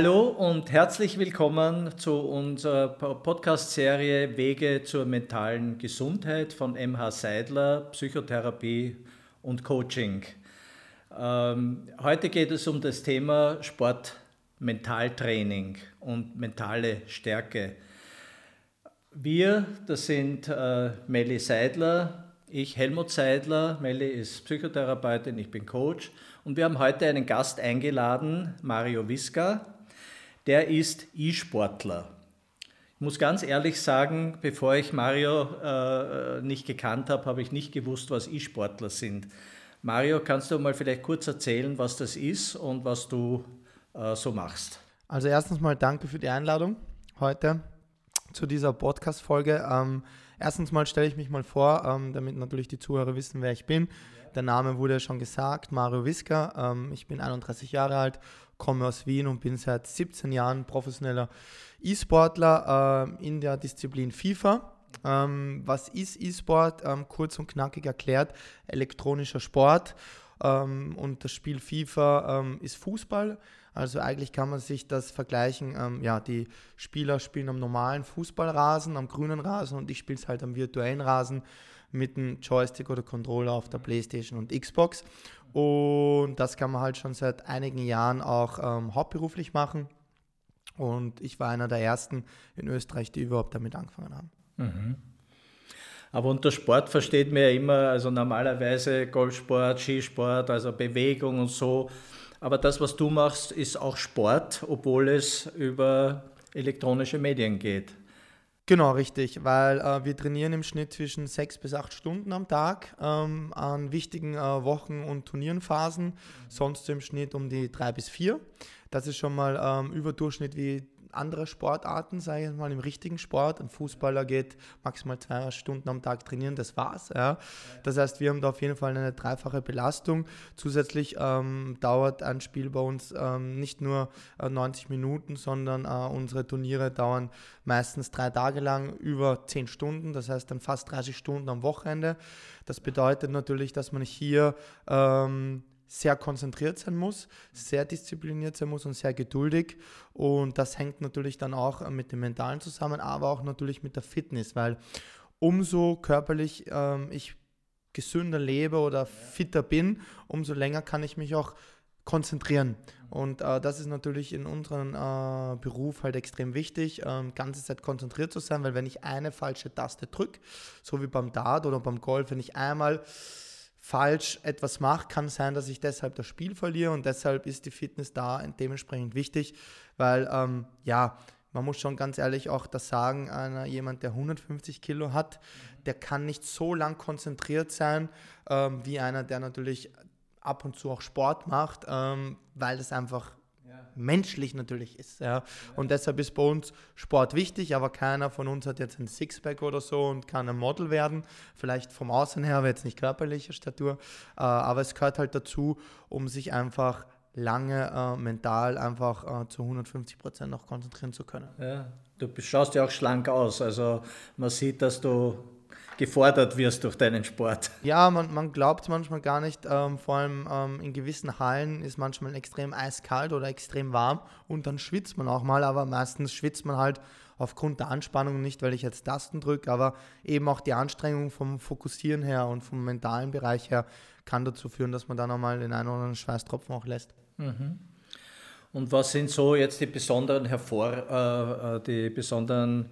Hallo und herzlich willkommen zu unserer Podcast-Serie Wege zur mentalen Gesundheit von MH Seidler, Psychotherapie und Coaching. Ähm, heute geht es um das Thema Sport, Mentaltraining und mentale Stärke. Wir, das sind äh, Melli Seidler, ich Helmut Seidler, Melli ist Psychotherapeutin, ich bin Coach und wir haben heute einen Gast eingeladen, Mario Wiska. Der ist E-Sportler. Ich muss ganz ehrlich sagen, bevor ich Mario äh, nicht gekannt habe, habe ich nicht gewusst, was E-Sportler sind. Mario, kannst du mal vielleicht kurz erzählen, was das ist und was du äh, so machst? Also erstens mal danke für die Einladung heute zu dieser Podcast-Folge. Ähm, erstens mal stelle ich mich mal vor, ähm, damit natürlich die Zuhörer wissen, wer ich bin. Der Name wurde schon gesagt, Mario Wiska. Ähm, ich bin 31 Jahre alt, komme aus Wien und bin seit 17 Jahren professioneller E-Sportler äh, in der Disziplin FIFA. Ähm, was ist E-Sport? Ähm, kurz und knackig erklärt, elektronischer Sport. Ähm, und das Spiel FIFA ähm, ist Fußball. Also eigentlich kann man sich das vergleichen. Ähm, ja, die Spieler spielen am normalen Fußballrasen, am grünen Rasen und ich spiele es halt am virtuellen Rasen mit einem Joystick oder Controller auf der PlayStation und Xbox. Und das kann man halt schon seit einigen Jahren auch ähm, hauptberuflich machen. Und ich war einer der ersten in Österreich, die überhaupt damit angefangen haben. Mhm. Aber unter Sport versteht man ja immer, also normalerweise Golfsport, Skisport, also Bewegung und so. Aber das, was du machst, ist auch Sport, obwohl es über elektronische Medien geht. Genau, richtig, weil äh, wir trainieren im Schnitt zwischen sechs bis acht Stunden am Tag ähm, an wichtigen äh, Wochen- und Turnierenphasen, sonst im Schnitt um die drei bis vier. Das ist schon mal ähm, über Durchschnitt wie andere Sportarten, sage ich mal, im richtigen Sport. Ein Fußballer geht maximal zwei Stunden am Tag trainieren, das war's. Ja. Das heißt, wir haben da auf jeden Fall eine dreifache Belastung. Zusätzlich ähm, dauert ein Spiel bei uns ähm, nicht nur äh, 90 Minuten, sondern äh, unsere Turniere dauern meistens drei Tage lang über zehn Stunden, das heißt dann fast 30 Stunden am Wochenende. Das bedeutet natürlich, dass man hier ähm, sehr konzentriert sein muss, sehr diszipliniert sein muss und sehr geduldig. Und das hängt natürlich dann auch mit dem Mentalen zusammen, aber auch natürlich mit der Fitness, weil umso körperlich ähm, ich gesünder lebe oder fitter bin, umso länger kann ich mich auch konzentrieren. Und äh, das ist natürlich in unserem äh, Beruf halt extrem wichtig, äh, ganze Zeit konzentriert zu sein, weil wenn ich eine falsche Taste drücke, so wie beim Dart oder beim Golf, wenn ich einmal falsch etwas mache, kann sein, dass ich deshalb das Spiel verliere und deshalb ist die Fitness da dementsprechend wichtig, weil ähm, ja, man muss schon ganz ehrlich auch das sagen, einer, jemand, der 150 Kilo hat, der kann nicht so lang konzentriert sein ähm, wie einer, der natürlich ab und zu auch Sport macht, ähm, weil es einfach menschlich natürlich ist. Ja. Und deshalb ist bei uns Sport wichtig, aber keiner von uns hat jetzt ein Sixpack oder so und kann ein Model werden. Vielleicht vom Außen her, aber jetzt nicht körperliche Statur. Äh, aber es gehört halt dazu, um sich einfach lange äh, mental einfach äh, zu 150 Prozent noch konzentrieren zu können. Ja, du schaust ja auch schlank aus. Also man sieht, dass du gefordert wirst durch deinen Sport. Ja, man, man glaubt manchmal gar nicht, ähm, vor allem ähm, in gewissen Hallen ist manchmal extrem eiskalt oder extrem warm und dann schwitzt man auch mal, aber meistens schwitzt man halt aufgrund der Anspannung nicht, weil ich jetzt Tasten drücke, aber eben auch die Anstrengung vom Fokussieren her und vom mentalen Bereich her kann dazu führen, dass man dann einmal den einen oder anderen Schweißtropfen auch lässt. Mhm. Und was sind so jetzt die besonderen hervor, äh, äh die besonderen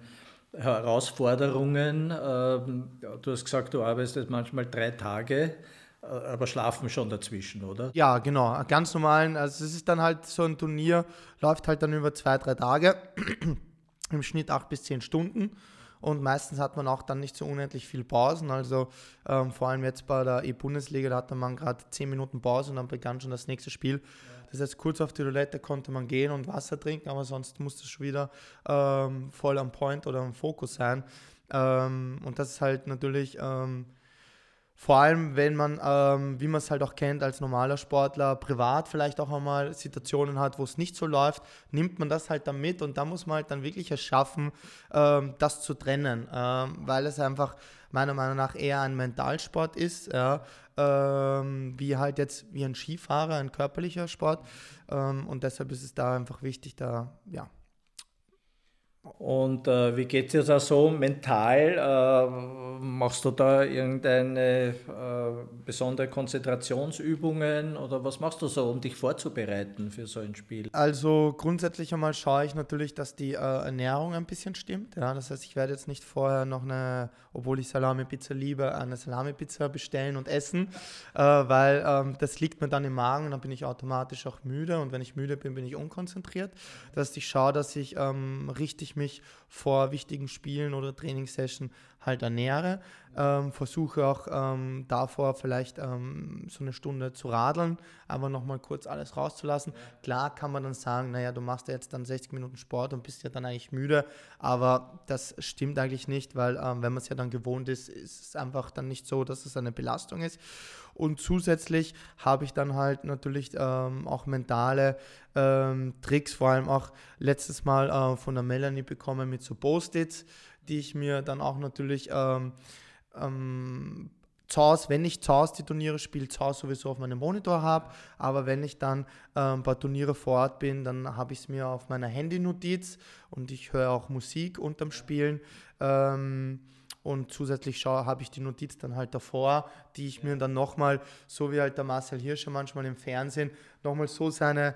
Herausforderungen. Ähm, du hast gesagt, du arbeitest manchmal drei Tage, äh, aber schlafen schon dazwischen, oder? Ja, genau. Ganz normal. Also es ist dann halt so ein Turnier, läuft halt dann über zwei, drei Tage, im Schnitt acht bis zehn Stunden. Und meistens hat man auch dann nicht so unendlich viel Pausen. Also ähm, vor allem jetzt bei der E-Bundesliga, da hatte man gerade zehn Minuten Pause und dann begann schon das nächste Spiel. Ja. Das heißt, kurz auf die Toilette konnte man gehen und Wasser trinken, aber sonst musste es schon wieder ähm, voll am Point oder am Fokus sein. Ähm, und das ist halt natürlich ähm, vor allem, wenn man, ähm, wie man es halt auch kennt, als normaler Sportler privat vielleicht auch einmal Situationen hat, wo es nicht so läuft, nimmt man das halt dann mit und da muss man halt dann wirklich es schaffen, ähm, das zu trennen, ähm, weil es einfach meiner Meinung nach eher ein Mentalsport ist, ja, ähm, wie halt jetzt wie ein Skifahrer, ein körperlicher Sport. Ähm, und deshalb ist es da einfach wichtig, da ja, und äh, wie geht es dir da so mental? Äh, machst du da irgendeine äh, besondere Konzentrationsübungen oder was machst du so, um dich vorzubereiten für so ein Spiel? Also grundsätzlich einmal schaue ich natürlich, dass die äh, Ernährung ein bisschen stimmt. Ja? Das heißt, ich werde jetzt nicht vorher noch eine, obwohl ich Salami-Pizza liebe, eine Salami-Pizza bestellen und essen, äh, weil ähm, das liegt mir dann im Magen und dann bin ich automatisch auch müde und wenn ich müde bin, bin ich unkonzentriert. Das heißt, ich schaue, dass ich ähm, richtig mich vor wichtigen Spielen oder Trainingssession halt ernähre. Ähm, versuche auch ähm, davor vielleicht ähm, so eine Stunde zu radeln, einfach nochmal kurz alles rauszulassen. Klar kann man dann sagen, naja, du machst ja jetzt dann 60 Minuten Sport und bist ja dann eigentlich müde, aber das stimmt eigentlich nicht, weil ähm, wenn man es ja dann gewohnt ist, ist es einfach dann nicht so, dass es eine Belastung ist. Und zusätzlich habe ich dann halt natürlich ähm, auch mentale ähm, Tricks, vor allem auch letztes Mal äh, von der Melanie bekommen mit so Post-its, die ich mir dann auch natürlich ähm, ähm, zu wenn ich zu Hause die Turniere spiele, zu Hause sowieso auf meinem Monitor habe, aber wenn ich dann ähm, bei Turniere vor Ort bin, dann habe ich es mir auf meiner Handy-Notiz und ich höre auch Musik unterm Spielen. Ähm, und zusätzlich habe ich die Notiz dann halt davor, die ich mir dann nochmal, so wie halt der Marcel Hirscher manchmal im Fernsehen, nochmal so seine,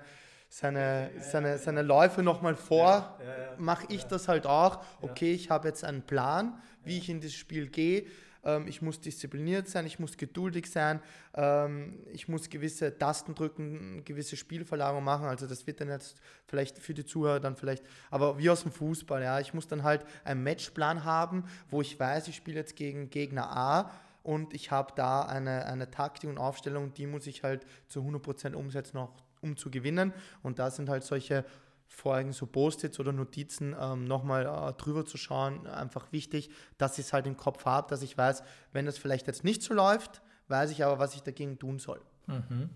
seine, seine, seine Läufe nochmal vor, mache ich das halt auch. Okay, ich habe jetzt einen Plan, wie ich in das Spiel gehe. Ähm, ich muss diszipliniert sein, ich muss geduldig sein, ähm, ich muss gewisse Tasten drücken, gewisse Spielverlagerungen machen. Also das wird dann jetzt vielleicht für die Zuhörer dann vielleicht, aber wie aus dem Fußball, ja, ich muss dann halt einen Matchplan haben, wo ich weiß, ich spiele jetzt gegen Gegner A und ich habe da eine, eine Taktik und Aufstellung, die muss ich halt zu 100% umsetzen, auch um zu gewinnen. Und da sind halt solche vorigen so Post-its oder Notizen ähm, nochmal äh, drüber zu schauen, einfach wichtig, dass ich es halt im Kopf habe, dass ich weiß, wenn das vielleicht jetzt nicht so läuft, weiß ich aber, was ich dagegen tun soll. Mhm.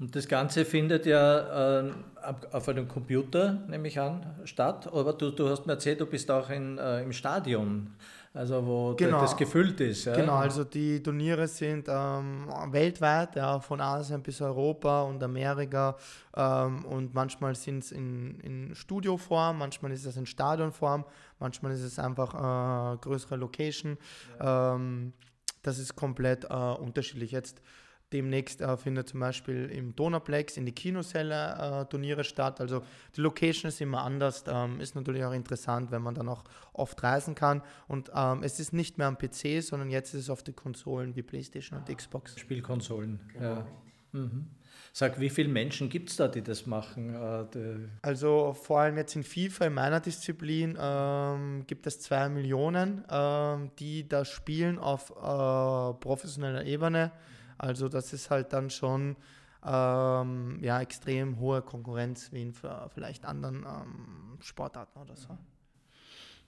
Und das Ganze findet ja äh, auf einem Computer, nehme ich an, statt. Aber du, du hast mir erzählt, du bist auch in, äh, im Stadion, also wo genau. das gefüllt ist. Ja? Genau, also die Turniere sind ähm, weltweit, ja, von Asien bis Europa und Amerika. Ähm, und manchmal sind es in, in Studioform, manchmal ist es in Stadionform, manchmal ist es einfach äh, größere Location. Ja. Ähm, das ist komplett äh, unterschiedlich. Jetzt Demnächst äh, findet zum Beispiel im Donauplex in die Kinosäle äh, Turniere statt. Also die Location ist immer anders. Ähm, ist natürlich auch interessant, wenn man dann auch oft reisen kann. Und ähm, es ist nicht mehr am PC, sondern jetzt ist es auf die Konsolen wie PlayStation und Xbox. Spielkonsolen, genau. ja. Mhm. Sag, wie viele Menschen gibt es da, die das machen? Äh, also vor allem jetzt in FIFA, in meiner Disziplin, ähm, gibt es zwei Millionen, ähm, die da spielen auf äh, professioneller Ebene. Also das ist halt dann schon ähm, ja, extrem hohe Konkurrenz wie in vielleicht anderen ähm, Sportarten oder so.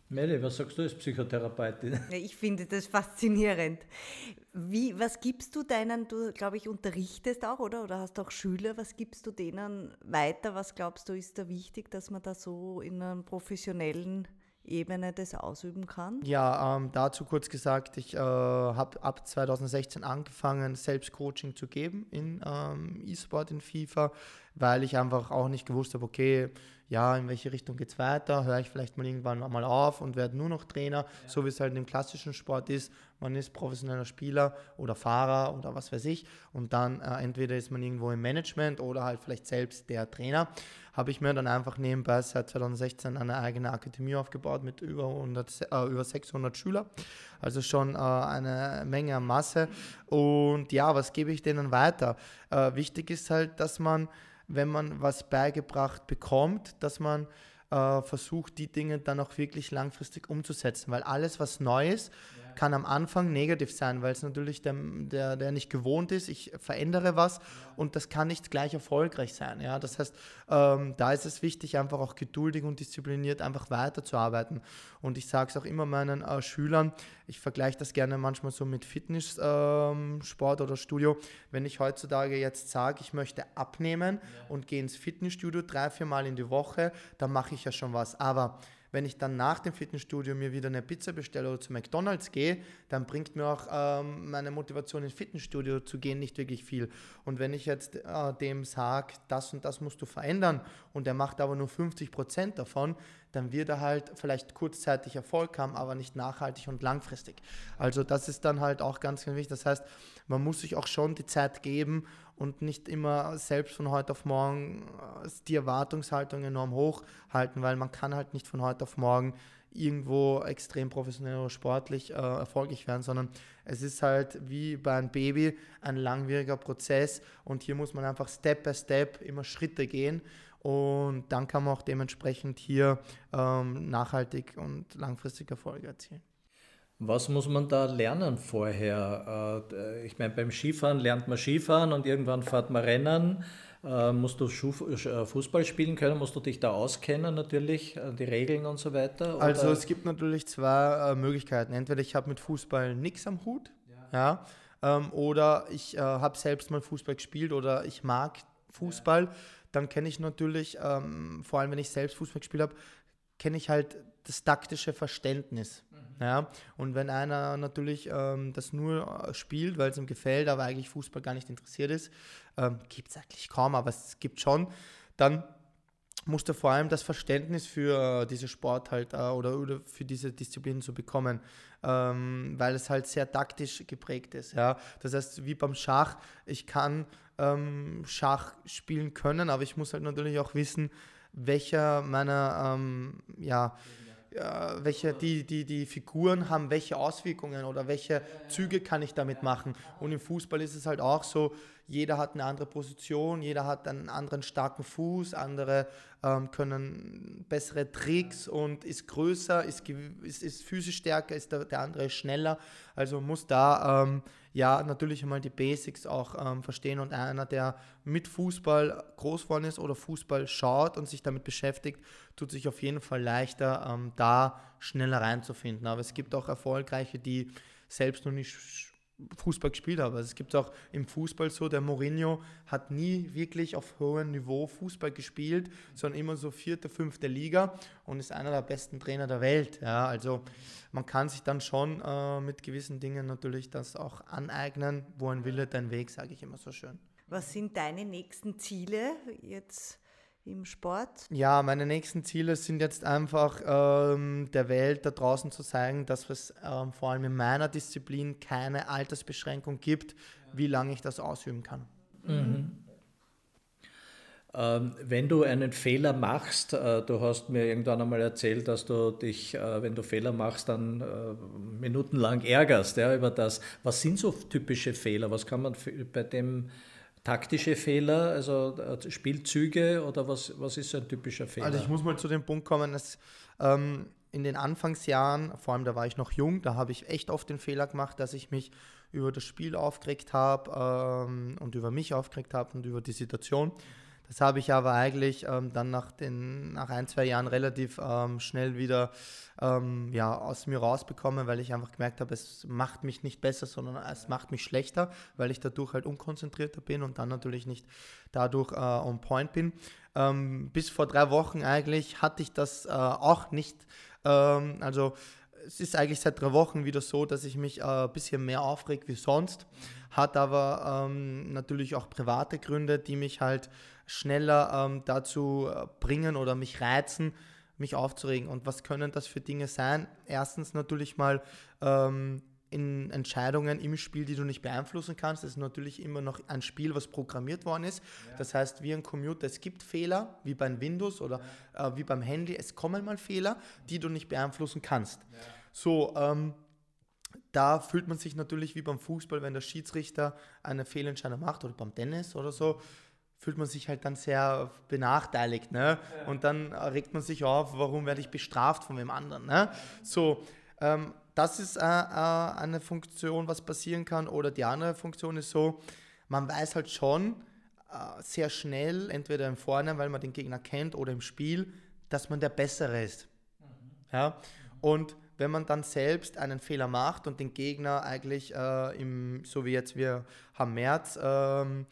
Melle, was sagst du als Psychotherapeutin? Ich finde das faszinierend. Wie, was gibst du deinen, du glaube ich unterrichtest auch, oder? Oder hast auch Schüler, was gibst du denen weiter? Was glaubst du, ist da wichtig, dass man da so in einem professionellen Ebene das ausüben kann? Ja, ähm, dazu kurz gesagt, ich äh, habe ab 2016 angefangen, Selbstcoaching zu geben in ähm, E-Sport, in FIFA, weil ich einfach auch nicht gewusst habe, okay, ja, in welche Richtung geht es weiter? Höre ich vielleicht mal irgendwann mal auf und werde nur noch Trainer, ja. so wie es halt im klassischen Sport ist. Man ist professioneller Spieler oder Fahrer oder was weiß ich und dann äh, entweder ist man irgendwo im Management oder halt vielleicht selbst der Trainer. Habe ich mir dann einfach nebenbei seit 2016 eine eigene Akademie aufgebaut mit über, 100, äh, über 600 Schülern. Also schon äh, eine Menge an Masse. Und ja, was gebe ich denen weiter? Äh, wichtig ist halt, dass man wenn man was beigebracht bekommt, dass man äh, versucht, die Dinge dann auch wirklich langfristig umzusetzen. Weil alles, was neu ist, ja. Kann am Anfang negativ sein, weil es natürlich der, der, der nicht gewohnt ist, ich verändere was und das kann nicht gleich erfolgreich sein. Ja? Das heißt, ähm, da ist es wichtig, einfach auch geduldig und diszipliniert einfach weiterzuarbeiten. Und ich sage es auch immer meinen äh, Schülern, ich vergleiche das gerne manchmal so mit Fitnesssport ähm, oder Studio. Wenn ich heutzutage jetzt sage, ich möchte abnehmen ja. und gehe ins Fitnessstudio drei, vier Mal in die Woche, dann mache ich ja schon was. Aber wenn ich dann nach dem Fitnessstudio mir wieder eine Pizza bestelle oder zu McDonalds gehe, dann bringt mir auch ähm, meine Motivation ins Fitnessstudio zu gehen nicht wirklich viel. Und wenn ich jetzt äh, dem sage, das und das musst du verändern und er macht aber nur 50 Prozent davon, dann wird er halt vielleicht kurzzeitig Erfolg haben, aber nicht nachhaltig und langfristig. Also das ist dann halt auch ganz, ganz wichtig. Das heißt, man muss sich auch schon die Zeit geben und nicht immer selbst von heute auf morgen äh, die Erwartungshaltung enorm hoch halten, weil man kann halt nicht von heute auf morgen irgendwo extrem professionell oder sportlich äh, erfolgreich werden, sondern es ist halt wie bei einem Baby ein langwieriger Prozess und hier muss man einfach Step by Step immer Schritte gehen und dann kann man auch dementsprechend hier ähm, nachhaltig und langfristig Erfolge erzielen. Was muss man da lernen vorher? Äh, ich meine, beim Skifahren lernt man Skifahren und irgendwann fährt man Rennen. Äh, musst du äh, Fußball spielen können? Musst du dich da auskennen natürlich, die Regeln und so weiter? Oder? Also es gibt natürlich zwei Möglichkeiten. Entweder ich habe mit Fußball nichts am Hut, ja, ja ähm, oder ich habe selbst mal Fußball gespielt oder ich mag Fußball. Ja dann kenne ich natürlich, ähm, vor allem wenn ich selbst Fußball gespielt habe, kenne ich halt das taktische Verständnis. Mhm. Ja? Und wenn einer natürlich ähm, das nur äh, spielt, weil es ihm gefällt, aber eigentlich Fußball gar nicht interessiert ist, ähm, gibt es eigentlich kaum, aber es gibt schon, dann musst du vor allem das Verständnis für äh, diese Sport halt äh, oder, oder für diese Disziplin zu bekommen, ähm, weil es halt sehr taktisch geprägt ist. Ja? Das heißt, wie beim Schach, ich kann ähm, Schach spielen können, aber ich muss halt natürlich auch wissen, welcher meiner, ähm, ja, ja, welche die, die, die Figuren haben welche Auswirkungen oder welche Züge kann ich damit machen. Und im Fußball ist es halt auch so, jeder hat eine andere Position, jeder hat einen anderen starken Fuß, andere ähm, können bessere Tricks und ist größer, ist, ist, ist physisch stärker, ist der, der andere schneller. Also muss da ähm, ja natürlich einmal die Basics auch ähm, verstehen und einer, der mit Fußball groß geworden ist oder Fußball schaut und sich damit beschäftigt, tut sich auf jeden Fall leichter, ähm, da schneller reinzufinden. Aber es gibt auch Erfolgreiche, die selbst noch nicht Fußball gespielt habe. Also es gibt auch im Fußball so, der Mourinho hat nie wirklich auf hohem Niveau Fußball gespielt, sondern immer so vierte, fünfte Liga und ist einer der besten Trainer der Welt. Ja, also man kann sich dann schon äh, mit gewissen Dingen natürlich das auch aneignen. Wo ein Wille, dein Weg, sage ich immer so schön. Was sind deine nächsten Ziele jetzt? Im Sport? Ja, meine nächsten Ziele sind jetzt einfach ähm, der Welt da draußen zu zeigen, dass es ähm, vor allem in meiner Disziplin keine Altersbeschränkung gibt, wie lange ich das ausüben kann. Mhm. Ähm, wenn du einen Fehler machst, äh, du hast mir irgendwann einmal erzählt, dass du dich, äh, wenn du Fehler machst, dann äh, minutenlang ärgerst ja, über das. Was sind so typische Fehler? Was kann man bei dem taktische Fehler, also äh, Spielzüge oder was, was ist so ein typischer Fehler? Also ich muss mal zu dem Punkt kommen, dass ähm, in den Anfangsjahren, vor allem da war ich noch jung, da habe ich echt oft den Fehler gemacht, dass ich mich über das Spiel aufgeregt habe ähm, und über mich aufgeregt habe und über die Situation. Das habe ich aber eigentlich ähm, dann nach, den, nach ein, zwei Jahren relativ ähm, schnell wieder ähm, ja, aus mir rausbekommen, weil ich einfach gemerkt habe, es macht mich nicht besser, sondern es macht mich schlechter, weil ich dadurch halt unkonzentrierter bin und dann natürlich nicht dadurch äh, on point bin. Ähm, bis vor drei Wochen eigentlich hatte ich das äh, auch nicht. Ähm, also es ist eigentlich seit drei Wochen wieder so, dass ich mich äh, ein bisschen mehr aufreg wie sonst, hat aber ähm, natürlich auch private Gründe, die mich halt schneller ähm, dazu äh, bringen oder mich reizen, mich aufzuregen. Und was können das für Dinge sein? Erstens natürlich mal ähm, in Entscheidungen im Spiel, die du nicht beeinflussen kannst. Das ist natürlich immer noch ein Spiel, was programmiert worden ist. Ja. Das heißt, wie ein Computer, es gibt Fehler, wie beim Windows oder ja. äh, wie beim Handy. Es kommen mal Fehler, die du nicht beeinflussen kannst. Ja. So, ähm, da fühlt man sich natürlich wie beim Fußball, wenn der Schiedsrichter eine Fehlentscheidung macht oder beim Tennis oder so fühlt man sich halt dann sehr benachteiligt. Ne? Ja. Und dann regt man sich auf, warum werde ich bestraft von wem anderen. Ne? So, ähm, das ist äh, äh, eine Funktion, was passieren kann. Oder die andere Funktion ist so, man weiß halt schon äh, sehr schnell, entweder im Vorhinein, weil man den Gegner kennt, oder im Spiel, dass man der Bessere ist. Mhm. Ja? Und wenn man dann selbst einen Fehler macht und den Gegner eigentlich äh, im, so wie jetzt wir haben März, ähm,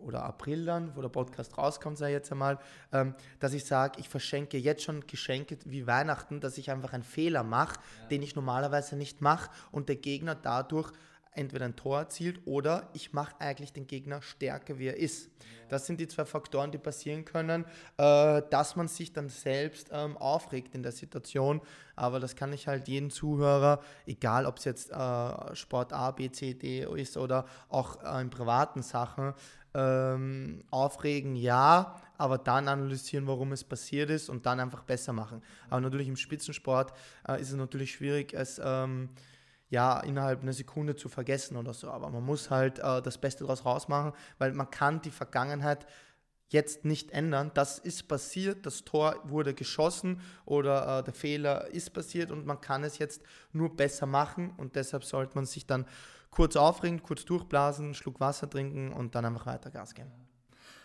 oder April dann, wo der Podcast rauskommt, sei jetzt einmal, ähm, dass ich sage, ich verschenke jetzt schon Geschenke wie Weihnachten, dass ich einfach einen Fehler mache, ja. den ich normalerweise nicht mache und der Gegner dadurch entweder ein Tor erzielt oder ich mache eigentlich den Gegner stärker, wie er ist. Ja. Das sind die zwei Faktoren, die passieren können, äh, dass man sich dann selbst ähm, aufregt in der Situation. Aber das kann ich halt jeden Zuhörer, egal ob es jetzt äh, Sport A, B, C, D ist oder auch äh, in privaten Sachen, ähm, aufregen, ja, aber dann analysieren, warum es passiert ist und dann einfach besser machen. Aber natürlich im Spitzensport äh, ist es natürlich schwierig, es ähm, ja innerhalb einer Sekunde zu vergessen oder so. Aber man muss halt äh, das Beste daraus rausmachen, weil man kann die Vergangenheit jetzt nicht ändern. Das ist passiert, das Tor wurde geschossen oder äh, der Fehler ist passiert und man kann es jetzt nur besser machen und deshalb sollte man sich dann kurz aufregen, kurz durchblasen, Schluck Wasser trinken und dann einfach weiter Gas geben.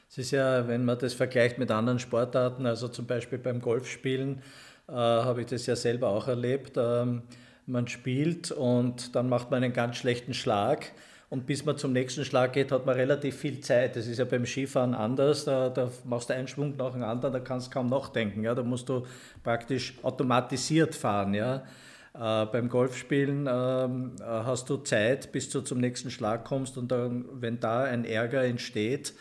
Es ist ja, wenn man das vergleicht mit anderen Sportarten, also zum Beispiel beim Golfspielen, äh, habe ich das ja selber auch erlebt. Ähm, man spielt und dann macht man einen ganz schlechten Schlag. Und bis man zum nächsten Schlag geht, hat man relativ viel Zeit. Das ist ja beim Skifahren anders. Da, da machst du einen Schwung nach dem anderen, da kannst du kaum nachdenken. Ja? Da musst du praktisch automatisiert fahren. Ja? Äh, beim Golfspielen ähm, äh, hast du Zeit, bis du zum nächsten Schlag kommst und dann, wenn da ein Ärger entsteht,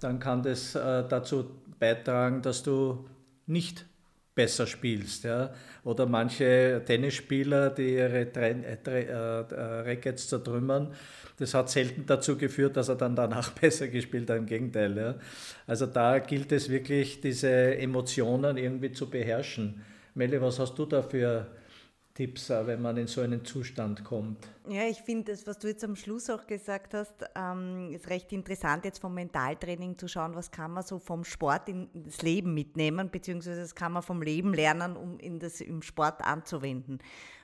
dann kann das äh, dazu beitragen, dass du nicht besser spielst. Ja? Oder manche Tennisspieler, die ihre Tre Tre Rackets zertrümmern, das hat selten dazu geführt, dass er dann danach besser gespielt hat, im Gegenteil. Ja? Also da gilt es wirklich, diese Emotionen irgendwie zu beherrschen. Melle, was hast du da für Tipps, wenn man in so einen Zustand kommt. Ja, ich finde das, was du jetzt am Schluss auch gesagt hast, ähm, ist recht interessant, jetzt vom Mentaltraining zu schauen, was kann man so vom Sport in, ins Leben mitnehmen, beziehungsweise das kann man vom Leben lernen, um in das im Sport anzuwenden.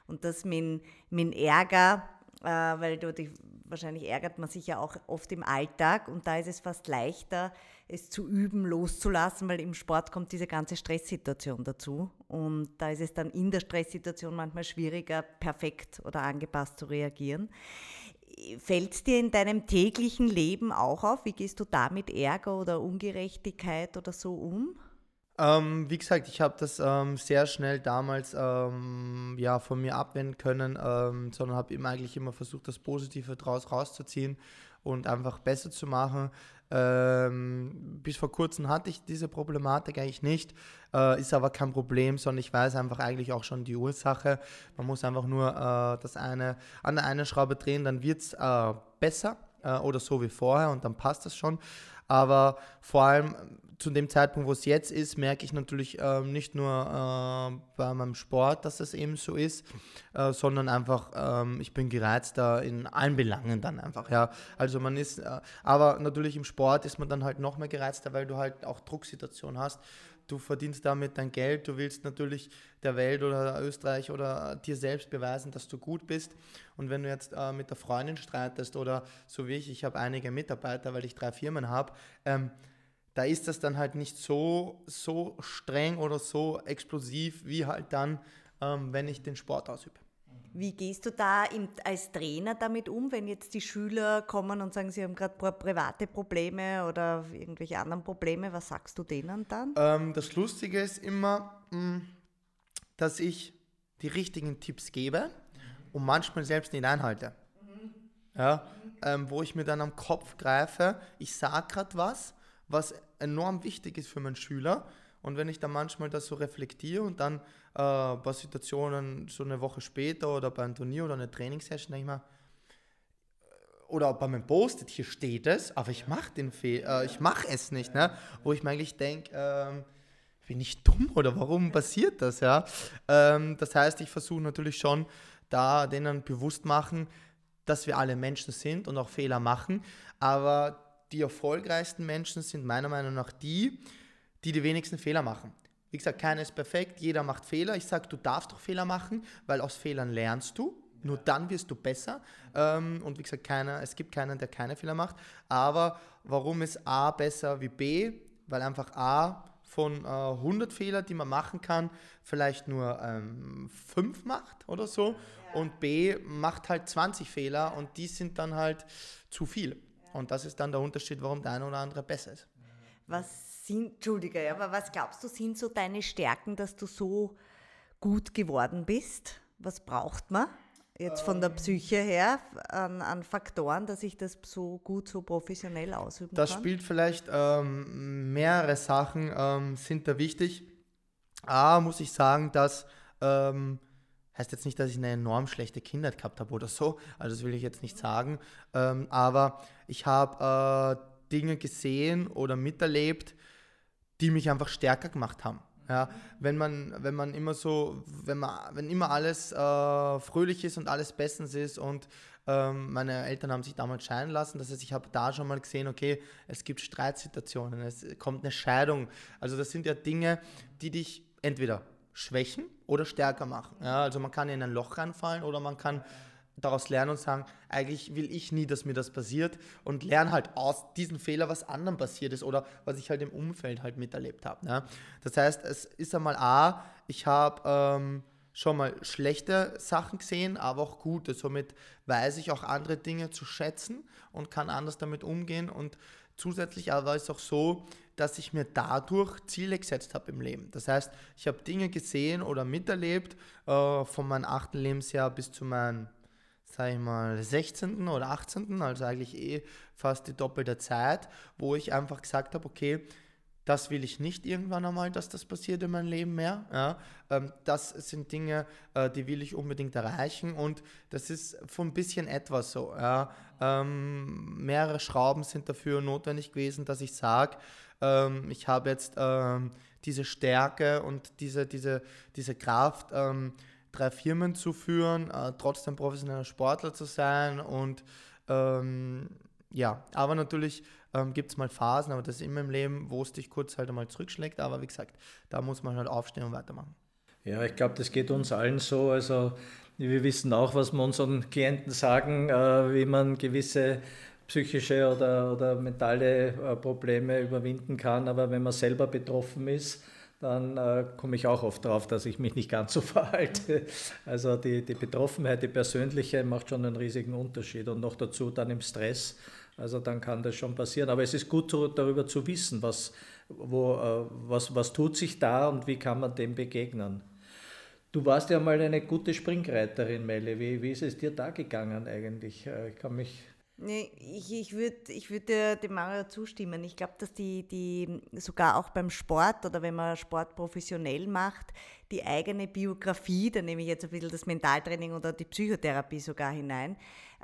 Und das mit, mit Ärger, äh, weil du dich, wahrscheinlich ärgert man sich ja auch oft im Alltag und da ist es fast leichter, es zu üben, loszulassen, weil im Sport kommt diese ganze Stresssituation dazu. Und da ist es dann in der Stresssituation manchmal schwieriger, perfekt oder angepasst zu reagieren. Fällt es dir in deinem täglichen Leben auch auf? Wie gehst du da mit Ärger oder Ungerechtigkeit oder so um? Ähm, wie gesagt, ich habe das ähm, sehr schnell damals ähm, ja, von mir abwenden können, ähm, sondern habe eigentlich immer versucht, das Positive daraus rauszuziehen und einfach besser zu machen. Ähm, bis vor kurzem hatte ich diese Problematik eigentlich nicht, äh, ist aber kein Problem, sondern ich weiß einfach eigentlich auch schon die Ursache. Man muss einfach nur äh, das eine an der einen Schraube drehen, dann wird es äh, besser äh, oder so wie vorher und dann passt das schon. Aber vor allem zu dem Zeitpunkt, wo es jetzt ist, merke ich natürlich ähm, nicht nur äh, bei meinem Sport, dass es eben so ist, äh, sondern einfach, ähm, ich bin gereizter in allen Belangen dann einfach, ja. Also man ist, äh, aber natürlich im Sport ist man dann halt noch mehr gereizter, weil du halt auch Drucksituationen hast. Du verdienst damit dein Geld, du willst natürlich der Welt oder Österreich oder dir selbst beweisen, dass du gut bist. Und wenn du jetzt äh, mit der Freundin streitest oder so wie ich, ich habe einige Mitarbeiter, weil ich drei Firmen habe, ähm, da ist das dann halt nicht so, so streng oder so explosiv wie halt dann, ähm, wenn ich den Sport ausübe. Wie gehst du da im, als Trainer damit um, wenn jetzt die Schüler kommen und sagen, sie haben gerade private Probleme oder irgendwelche anderen Probleme? Was sagst du denen dann? Ähm, das Lustige ist immer, mm, dass ich die richtigen Tipps gebe und manchmal selbst nicht einhalte. Ja, ähm, wo ich mir dann am Kopf greife, ich sage gerade was was enorm wichtig ist für meinen Schüler. Und wenn ich dann manchmal das so reflektiere und dann äh, bei Situationen so eine Woche später oder bei einem Turnier oder einer Trainingssession denke ich mir, äh, oder bei meinem Post hier steht es, aber ich mache den Fehler, äh, ich mache es nicht, ne? Wo ich mir eigentlich denke, ähm, bin ich dumm oder warum passiert das, ja? Ähm, das heißt, ich versuche natürlich schon, da denen bewusst machen, dass wir alle Menschen sind und auch Fehler machen, aber die erfolgreichsten Menschen sind meiner Meinung nach die, die die wenigsten Fehler machen. Wie gesagt, keiner ist perfekt, jeder macht Fehler. Ich sage, du darfst doch Fehler machen, weil aus Fehlern lernst du. Nur dann wirst du besser. Ähm, und wie gesagt, keiner, es gibt keinen, der keine Fehler macht. Aber warum ist A besser wie B? Weil einfach A von äh, 100 Fehlern, die man machen kann, vielleicht nur ähm, 5 macht oder so. Und B macht halt 20 Fehler und die sind dann halt zu viel. Und das ist dann der Unterschied, warum der eine oder andere besser ist. Was sind, Entschuldige, aber was glaubst du, sind so deine Stärken, dass du so gut geworden bist? Was braucht man jetzt von der Psyche her an, an Faktoren, dass ich das so gut, so professionell ausüben Das kann? spielt vielleicht ähm, mehrere Sachen ähm, sind da wichtig. A, muss ich sagen, dass ähm, heißt jetzt nicht, dass ich eine enorm schlechte Kindheit gehabt habe oder so, also das will ich jetzt nicht sagen, ähm, aber ich habe äh, Dinge gesehen oder miterlebt, die mich einfach stärker gemacht haben. Ja, wenn man, wenn man immer so, wenn man, wenn immer alles äh, fröhlich ist und alles bestens ist und ähm, meine Eltern haben sich damals scheiden lassen, das heißt, ich habe da schon mal gesehen, okay, es gibt Streitsituationen, es kommt eine Scheidung. Also das sind ja Dinge, die dich entweder schwächen oder stärker machen. Ja, also man kann in ein Loch reinfallen oder man kann daraus lernen und sagen, eigentlich will ich nie, dass mir das passiert und lerne halt aus diesem Fehler, was anderen passiert ist oder was ich halt im Umfeld halt miterlebt habe. Ne? Das heißt, es ist einmal A, ich habe ähm, schon mal schlechte Sachen gesehen, aber auch gute. Somit weiß ich auch andere Dinge zu schätzen und kann anders damit umgehen und zusätzlich aber ist es auch so, dass ich mir dadurch Ziele gesetzt habe im Leben. Das heißt, ich habe Dinge gesehen oder miterlebt äh, von meinem achten Lebensjahr bis zu meinem sage ich mal, 16. oder 18., also eigentlich eh fast die doppelte Zeit, wo ich einfach gesagt habe, okay, das will ich nicht irgendwann einmal, dass das passiert in meinem Leben mehr. Ja, ähm, das sind Dinge, äh, die will ich unbedingt erreichen und das ist von ein bisschen etwas so. Ja. Ähm, mehrere Schrauben sind dafür notwendig gewesen, dass ich sage, ähm, ich habe jetzt ähm, diese Stärke und diese, diese, diese Kraft, ähm, drei Firmen zu führen, äh, trotzdem professioneller Sportler zu sein und ähm, ja, aber natürlich ähm, gibt es mal Phasen, aber das ist immer im Leben, wo es dich kurz halt einmal zurückschlägt, aber wie gesagt, da muss man halt aufstehen und weitermachen. Ja, ich glaube, das geht uns allen so. Also wir wissen auch, was wir unseren Klienten sagen, äh, wie man gewisse psychische oder, oder mentale äh, Probleme überwinden kann. Aber wenn man selber betroffen ist, dann äh, komme ich auch oft darauf, dass ich mich nicht ganz so verhalte. Also die, die Betroffenheit, die persönliche macht schon einen riesigen Unterschied und noch dazu dann im Stress. Also dann kann das schon passieren. Aber es ist gut so, darüber zu wissen, was, wo, äh, was, was tut sich da und wie kann man dem begegnen. Du warst ja mal eine gute Springreiterin, Melle. Wie, wie ist es dir da gegangen eigentlich? Äh, ich kann mich Nee, ich, ich würde ich würd dem Mario zustimmen. Ich glaube, dass die, die sogar auch beim Sport oder wenn man Sport professionell macht, die eigene Biografie, da nehme ich jetzt ein bisschen das Mentaltraining oder die Psychotherapie sogar hinein,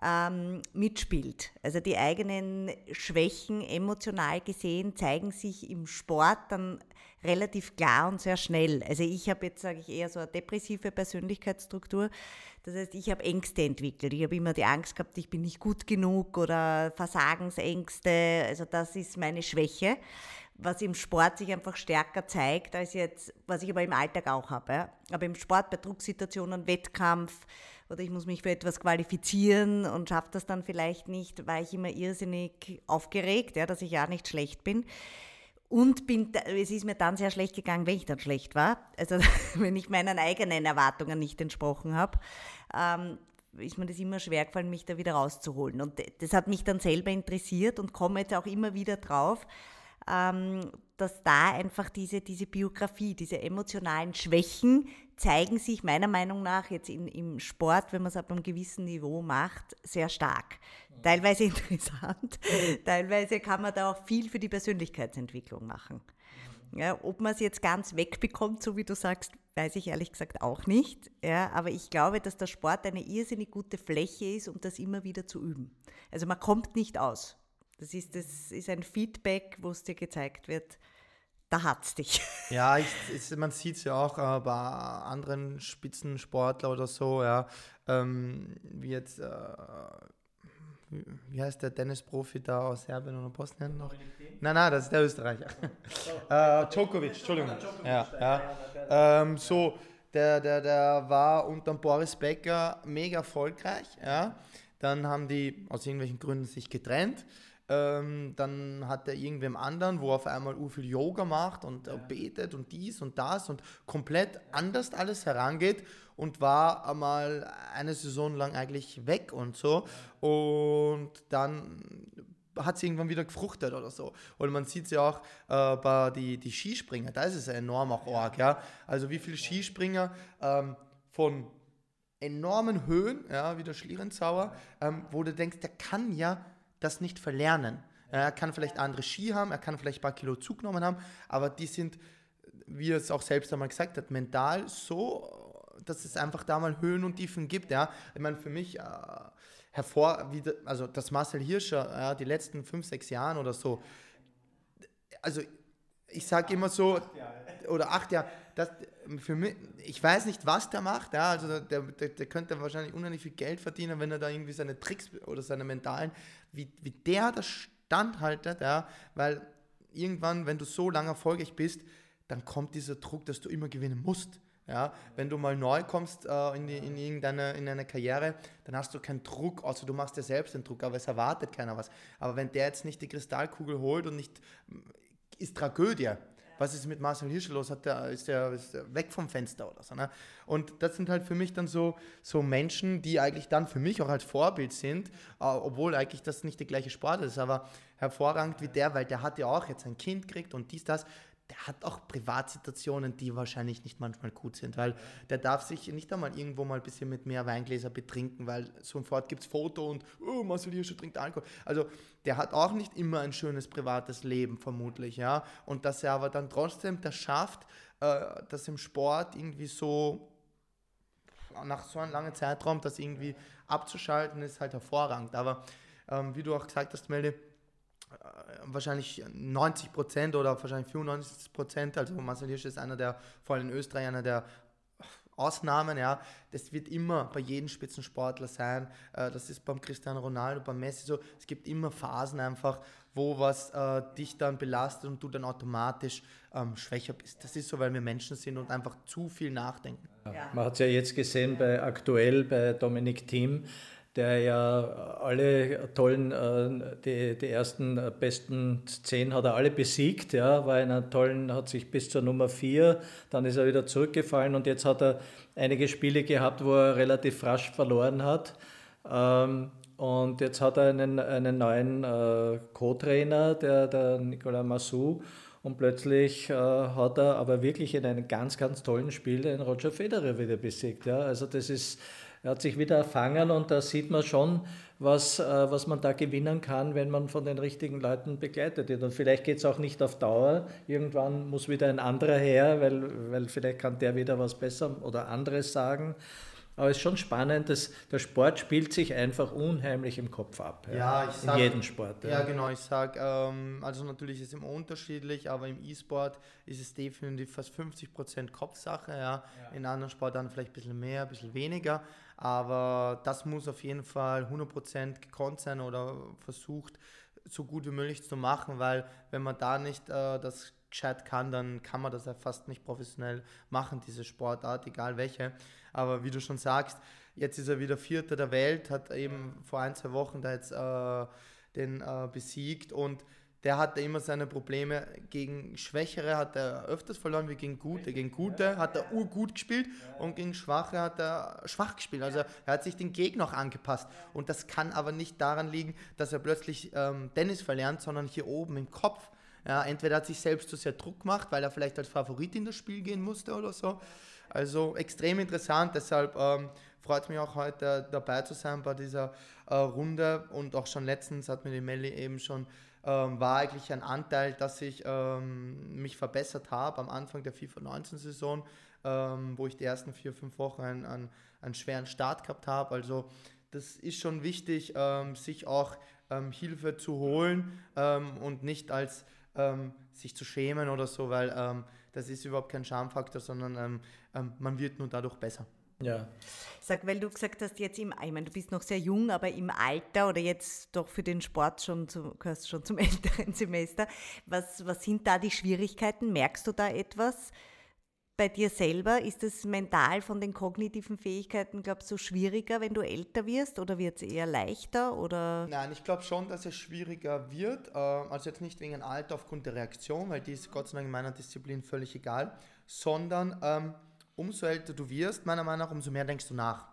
ähm, mitspielt. Also die eigenen Schwächen emotional gesehen zeigen sich im Sport dann relativ klar und sehr schnell. Also ich habe jetzt, sage ich, eher so eine depressive Persönlichkeitsstruktur. Das heißt, ich habe Ängste entwickelt. Ich habe immer die Angst gehabt, ich bin nicht gut genug oder Versagensängste. Also das ist meine Schwäche, was im Sport sich einfach stärker zeigt, als jetzt, was ich aber im Alltag auch habe. Aber im Sport bei Drucksituationen, Wettkampf oder ich muss mich für etwas qualifizieren und schaffe das dann vielleicht nicht, war ich immer irrsinnig aufgeregt, ja, dass ich ja nicht schlecht bin. Und bin, es ist mir dann sehr schlecht gegangen, wenn ich dann schlecht war. Also wenn ich meinen eigenen Erwartungen nicht entsprochen habe, ähm, ist mir das immer schwer gefallen, mich da wieder rauszuholen. Und das hat mich dann selber interessiert und komme jetzt auch immer wieder drauf, ähm, dass da einfach diese, diese Biografie, diese emotionalen Schwächen zeigen sich meiner Meinung nach jetzt in, im Sport, wenn man es auf einem gewissen Niveau macht, sehr stark. Teilweise interessant, teilweise kann man da auch viel für die Persönlichkeitsentwicklung machen. Ja, ob man es jetzt ganz wegbekommt, so wie du sagst, weiß ich ehrlich gesagt auch nicht. Ja, aber ich glaube, dass der Sport eine irrsinnig gute Fläche ist, um das immer wieder zu üben. Also man kommt nicht aus. Das ist, das ist ein Feedback, wo es dir gezeigt wird, da hat es dich. Ja, ich, ich, man sieht es ja auch äh, bei anderen Spitzensportler oder so, ja, ähm, wie jetzt, äh, wie, heißt der Tennisprofi da aus Serbien oder Bosnien noch? Nein, nein, das ist der Österreicher. äh, Djokovic, Entschuldigung. Ja, ja. Ähm, so, der, der, der war unter Boris Becker mega erfolgreich, ja. Dann haben die aus irgendwelchen Gründen sich getrennt. Ähm, dann hat er irgendwem anderen, wo auf einmal u viel Yoga macht und ja. betet und dies und das und komplett anders alles herangeht und war einmal eine Saison lang eigentlich weg und so. Und dann hat es irgendwann wieder gefruchtet oder so. Oder man sieht es ja auch äh, bei die, die Skispringer, da ist es enorm auch arg, ja. Also wie viele Skispringer ähm, von enormen Höhen, ja, wie der Schlierenzauer, ähm, wo du denkst, der kann ja das nicht verlernen. Er kann vielleicht andere Ski haben, er kann vielleicht ein paar Kilo zugenommen haben, aber die sind, wie er es auch selbst einmal gesagt hat, mental so, dass es einfach da mal Höhen und Tiefen gibt. Ja. Ich meine, für mich äh, hervor, wie also das Marcel Hirscher, ja, die letzten fünf, sechs Jahren oder so, also ich sage immer so, oder acht Jahre, das, für mich, ich weiß nicht, was der macht, ja, also der, der, der könnte wahrscheinlich unheimlich viel Geld verdienen, wenn er da irgendwie seine Tricks oder seine mentalen, wie, wie der das standhaltet, ja, weil irgendwann, wenn du so lange erfolgreich bist, dann kommt dieser Druck, dass du immer gewinnen musst. Ja, wenn du mal neu kommst äh, in, die, in irgendeine in eine Karriere, dann hast du keinen Druck, außer du machst dir selbst den Druck, aber es erwartet keiner was. Aber wenn der jetzt nicht die Kristallkugel holt und nicht, ist Tragödie. Was ist mit Marcel Hirscher los? Hat der, ist, der, ist der weg vom Fenster oder so? Ne? Und das sind halt für mich dann so, so Menschen, die eigentlich dann für mich auch als Vorbild sind, äh, obwohl eigentlich das nicht die gleiche Sport ist, aber hervorragend wie der, weil der hat ja auch jetzt ein Kind gekriegt und dies, das der hat auch Privatsituationen, die wahrscheinlich nicht manchmal gut sind, weil der darf sich nicht einmal irgendwo mal ein bisschen mit mehr Weingläser betrinken, weil sofort gibt es Foto und oh, Marcel Hirscher trinkt Alkohol. Also der hat auch nicht immer ein schönes privates Leben, vermutlich, ja. Und dass er aber dann trotzdem das schafft, äh, das im Sport irgendwie so nach so einem langen Zeitraum das irgendwie abzuschalten, ist halt hervorragend. Aber ähm, wie du auch gesagt hast, Melde, wahrscheinlich 90 Prozent oder wahrscheinlich 95 Prozent, also Marcel Hirsch ist einer der, vor allem in Österreich, einer der Ausnahmen, ja, das wird immer bei jedem Spitzensportler sein. Äh, das ist beim Cristiano Ronaldo, beim Messi so. Es gibt immer Phasen einfach, wo was äh, dich dann belastet und du dann automatisch ähm, schwächer bist. Das ist so, weil wir Menschen sind und einfach zu viel nachdenken. Ja. Man hat es ja jetzt gesehen bei aktuell bei Dominik Thiem, der ja alle tollen, äh, die, die ersten äh, besten zehn hat er alle besiegt, ja, war in einer tollen, hat sich bis zur Nummer vier, dann ist er wieder zurückgefallen und jetzt hat er einige Spiele gehabt, wo er relativ rasch verloren hat. Ähm, und jetzt hat er einen, einen neuen äh, Co-Trainer, der, der Nicolas Massou, und plötzlich hat er aber wirklich in einem ganz, ganz tollen Spiel den Roger Federer wieder besiegt. Ja. Also das ist er hat sich wieder erfangen und da sieht man schon, was, äh, was man da gewinnen kann, wenn man von den richtigen Leuten begleitet wird. Und vielleicht geht es auch nicht auf Dauer. Irgendwann muss wieder ein anderer her, weil, weil vielleicht kann der wieder was besser oder anderes sagen. Aber es ist schon spannend, dass der Sport spielt sich einfach unheimlich im Kopf ab. Ja, ja ich sag, in jedem Sport. Ja, ja genau. Ich sage, ähm, also natürlich ist es immer unterschiedlich, aber im E-Sport ist es definitiv fast 50 Prozent Kopfsache. Ja. ja. In anderen Sportarten vielleicht ein bisschen mehr, ein bisschen weniger. Aber das muss auf jeden Fall 100 Prozent gekonnt sein oder versucht, so gut wie möglich zu machen, weil wenn man da nicht äh, das gescheit kann, dann kann man das ja fast nicht professionell machen, diese Sportart, egal welche. Aber wie du schon sagst, jetzt ist er wieder Vierter der Welt, hat eben vor ein, zwei Wochen da jetzt äh, den äh, besiegt und der hatte immer seine Probleme gegen Schwächere, hat er öfters verloren wie gegen Gute. Gegen Gute hat er urgut gespielt und gegen Schwache hat er schwach gespielt. Also er hat sich den Gegner auch angepasst. Und das kann aber nicht daran liegen, dass er plötzlich ähm, Tennis verlernt, sondern hier oben im Kopf. Ja, entweder hat sich selbst zu sehr Druck gemacht, weil er vielleicht als Favorit in das Spiel gehen musste oder so. Also extrem interessant, deshalb ähm, freut es mich auch heute dabei zu sein bei dieser äh, Runde und auch schon letztens hat mir die Melli eben schon ähm, war eigentlich ein Anteil, dass ich ähm, mich verbessert habe am Anfang der FIFA 19 Saison, ähm, wo ich die ersten vier, fünf Wochen einen, einen, einen schweren Start gehabt habe. Also das ist schon wichtig, ähm, sich auch ähm, Hilfe zu holen ähm, und nicht als sich zu schämen oder so, weil das ist überhaupt kein Schamfaktor, sondern man wird nur dadurch besser. Ja. Sag, weil du gesagt hast, jetzt im, ich meine, du bist noch sehr jung, aber im Alter oder jetzt doch für den Sport schon, zu, gehörst schon zum älteren Semester. Was, was sind da die Schwierigkeiten? Merkst du da etwas bei dir selber? Ist es mental von den kognitiven Fähigkeiten, glaubst du, schwieriger, wenn du älter wirst oder wird es eher leichter? Oder? Nein, ich glaube schon, dass es schwieriger wird. Äh, also jetzt nicht wegen Alter aufgrund der Reaktion, weil die ist Gott sei Dank in meiner Disziplin völlig egal, sondern ähm, umso älter du wirst, meiner Meinung nach, umso mehr denkst du nach.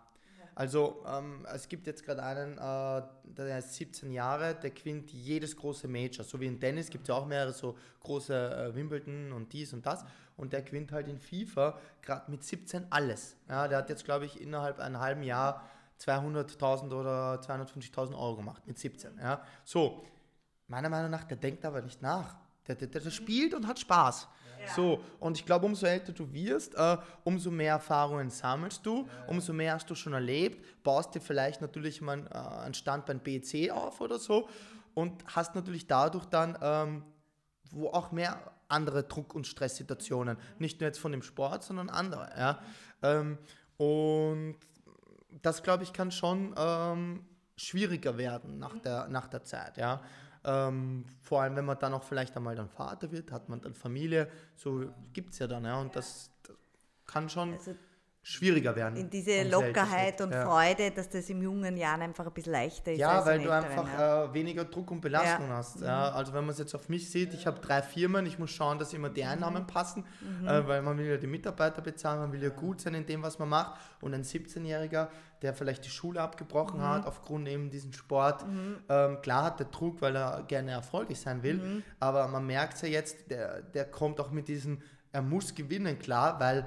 Also ähm, es gibt jetzt gerade einen, äh, der ist 17 Jahre, der gewinnt jedes große Major. So wie in Tennis gibt es ja auch mehrere so große äh, Wimbledon und dies und das. Und der gewinnt halt in FIFA gerade mit 17 alles. Ja, der hat jetzt, glaube ich, innerhalb einem halben Jahr 200.000 oder 250.000 Euro gemacht mit 17. Ja. So, meiner Meinung nach, der denkt aber nicht nach. Der, der, der spielt und hat Spaß. So, und ich glaube, umso älter du wirst, äh, umso mehr Erfahrungen sammelst du, ja. umso mehr hast du schon erlebt, baust dir vielleicht natürlich mal äh, einen Standbein BC auf oder so und hast natürlich dadurch dann, ähm, wo auch mehr andere Druck- und Stresssituationen, nicht nur jetzt von dem Sport, sondern andere. Ja? Ähm, und das, glaube ich, kann schon ähm, schwieriger werden nach der, nach der Zeit. Ja? Ähm, vor allem, wenn man dann auch vielleicht einmal dann Vater wird, hat man dann Familie, so gibt es ja dann, ja, und das, das kann schon also schwieriger werden. In diese Lockerheit und ja. Freude, dass das im jungen Jahren einfach ein bisschen leichter ist. Ja, weil du einfach ja. äh, weniger Druck und Belastung ja. hast. Ja. Also wenn man es jetzt auf mich sieht, ich habe drei Firmen, ich muss schauen, dass immer die mhm. Einnahmen passen, mhm. äh, weil man will ja die Mitarbeiter bezahlen, man will ja gut sein in dem, was man macht. Und ein 17-Jähriger, der vielleicht die Schule abgebrochen mhm. hat aufgrund eben diesen Sport, mhm. ähm, klar hat der Druck, weil er gerne erfolgreich sein will, mhm. aber man merkt ja jetzt, der, der kommt auch mit diesem, er muss gewinnen, klar, weil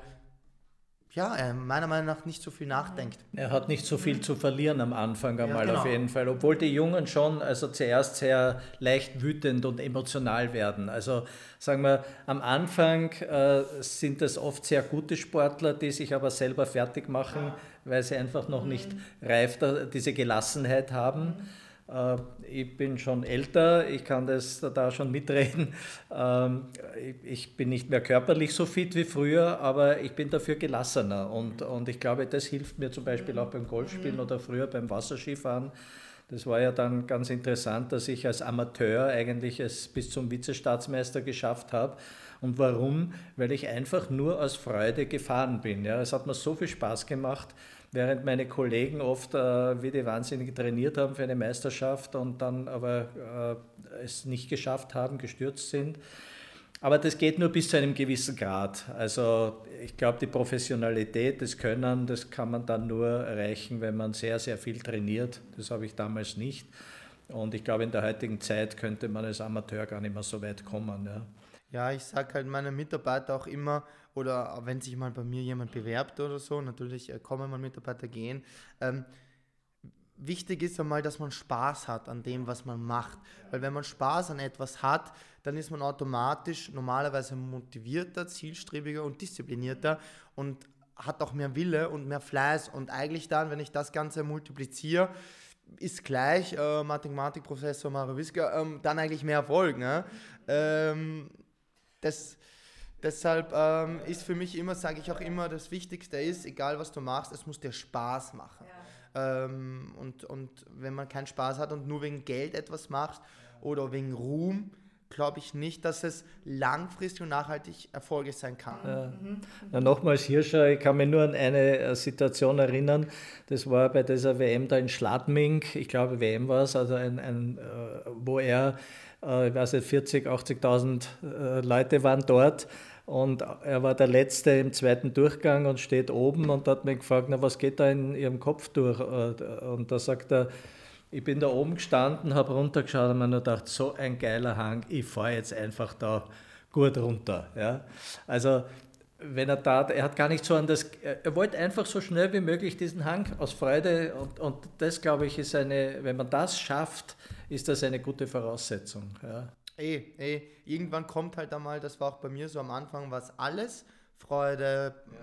ja, er meiner Meinung nach nicht so viel nachdenkt. Er hat nicht so viel zu verlieren am Anfang einmal ja, genau. auf jeden Fall, obwohl die Jungen schon also zuerst sehr leicht wütend und emotional werden. Also sagen wir, am Anfang äh, sind es oft sehr gute Sportler, die sich aber selber fertig machen, weil sie einfach noch nicht mhm. reif da, diese Gelassenheit haben. Mhm. Äh, ich bin schon älter, ich kann das da schon mitreden. Ähm, ich bin nicht mehr körperlich so fit wie früher, aber ich bin dafür gelassener. Und, und ich glaube, das hilft mir zum Beispiel auch beim Golfspielen mhm. oder früher beim Wasserskifahren. Das war ja dann ganz interessant, dass ich als Amateur eigentlich es bis zum Vizestaatsmeister geschafft habe. Und warum? Weil ich einfach nur aus Freude gefahren bin. Ja, es hat mir so viel Spaß gemacht während meine Kollegen oft äh, wie die Wahnsinnigen trainiert haben für eine Meisterschaft und dann aber äh, es nicht geschafft haben, gestürzt sind. Aber das geht nur bis zu einem gewissen Grad. Also ich glaube, die Professionalität, das Können, das kann man dann nur erreichen, wenn man sehr, sehr viel trainiert. Das habe ich damals nicht. Und ich glaube, in der heutigen Zeit könnte man als Amateur gar nicht mehr so weit kommen. Ja. Ja, ich sage halt meinen Mitarbeitern auch immer, oder wenn sich mal bei mir jemand bewerbt oder so, natürlich äh, kommen mal Mitarbeiter gehen. Ähm, wichtig ist einmal, dass man Spaß hat an dem, was man macht. Weil wenn man Spaß an etwas hat, dann ist man automatisch normalerweise motivierter, zielstrebiger und disziplinierter und hat auch mehr Wille und mehr Fleiß. Und eigentlich dann, wenn ich das Ganze multipliziere, ist gleich äh, Mathematikprofessor Mario Wiska, ähm, dann eigentlich mehr Erfolg. Ne? Ähm, das, deshalb ähm, ist für mich immer, sage ich auch immer, das Wichtigste ist, egal was du machst, es muss dir Spaß machen. Ja. Ähm, und, und wenn man keinen Spaß hat und nur wegen Geld etwas macht ja. oder wegen Ruhm, glaube ich nicht, dass es langfristig und nachhaltig erfolgreich sein kann. Ja. Mhm. nochmals Hirscher, ich kann mich nur an eine äh, Situation erinnern, das war bei dieser WM da in Schladming, ich glaube WM war es, also ein, ein, äh, wo er äh, ich weiß nicht, 40, 80.000 äh, Leute waren dort. Und er war der Letzte im zweiten Durchgang und steht oben und hat mich gefragt, na, was geht da in Ihrem Kopf durch? Äh, und da sagt er, ich bin da oben gestanden, habe runtergeschaut und mir nur gedacht, so ein geiler Hang, ich fahre jetzt einfach da gut runter. Ja? Also wenn er da, er hat gar nicht so an das, er wollte einfach so schnell wie möglich diesen Hang aus Freude und, und das glaube ich ist eine, wenn man das schafft, ist das eine gute Voraussetzung. Ja. Ey, ey, irgendwann kommt halt einmal, das war auch bei mir so am Anfang, was alles, Freude, ja.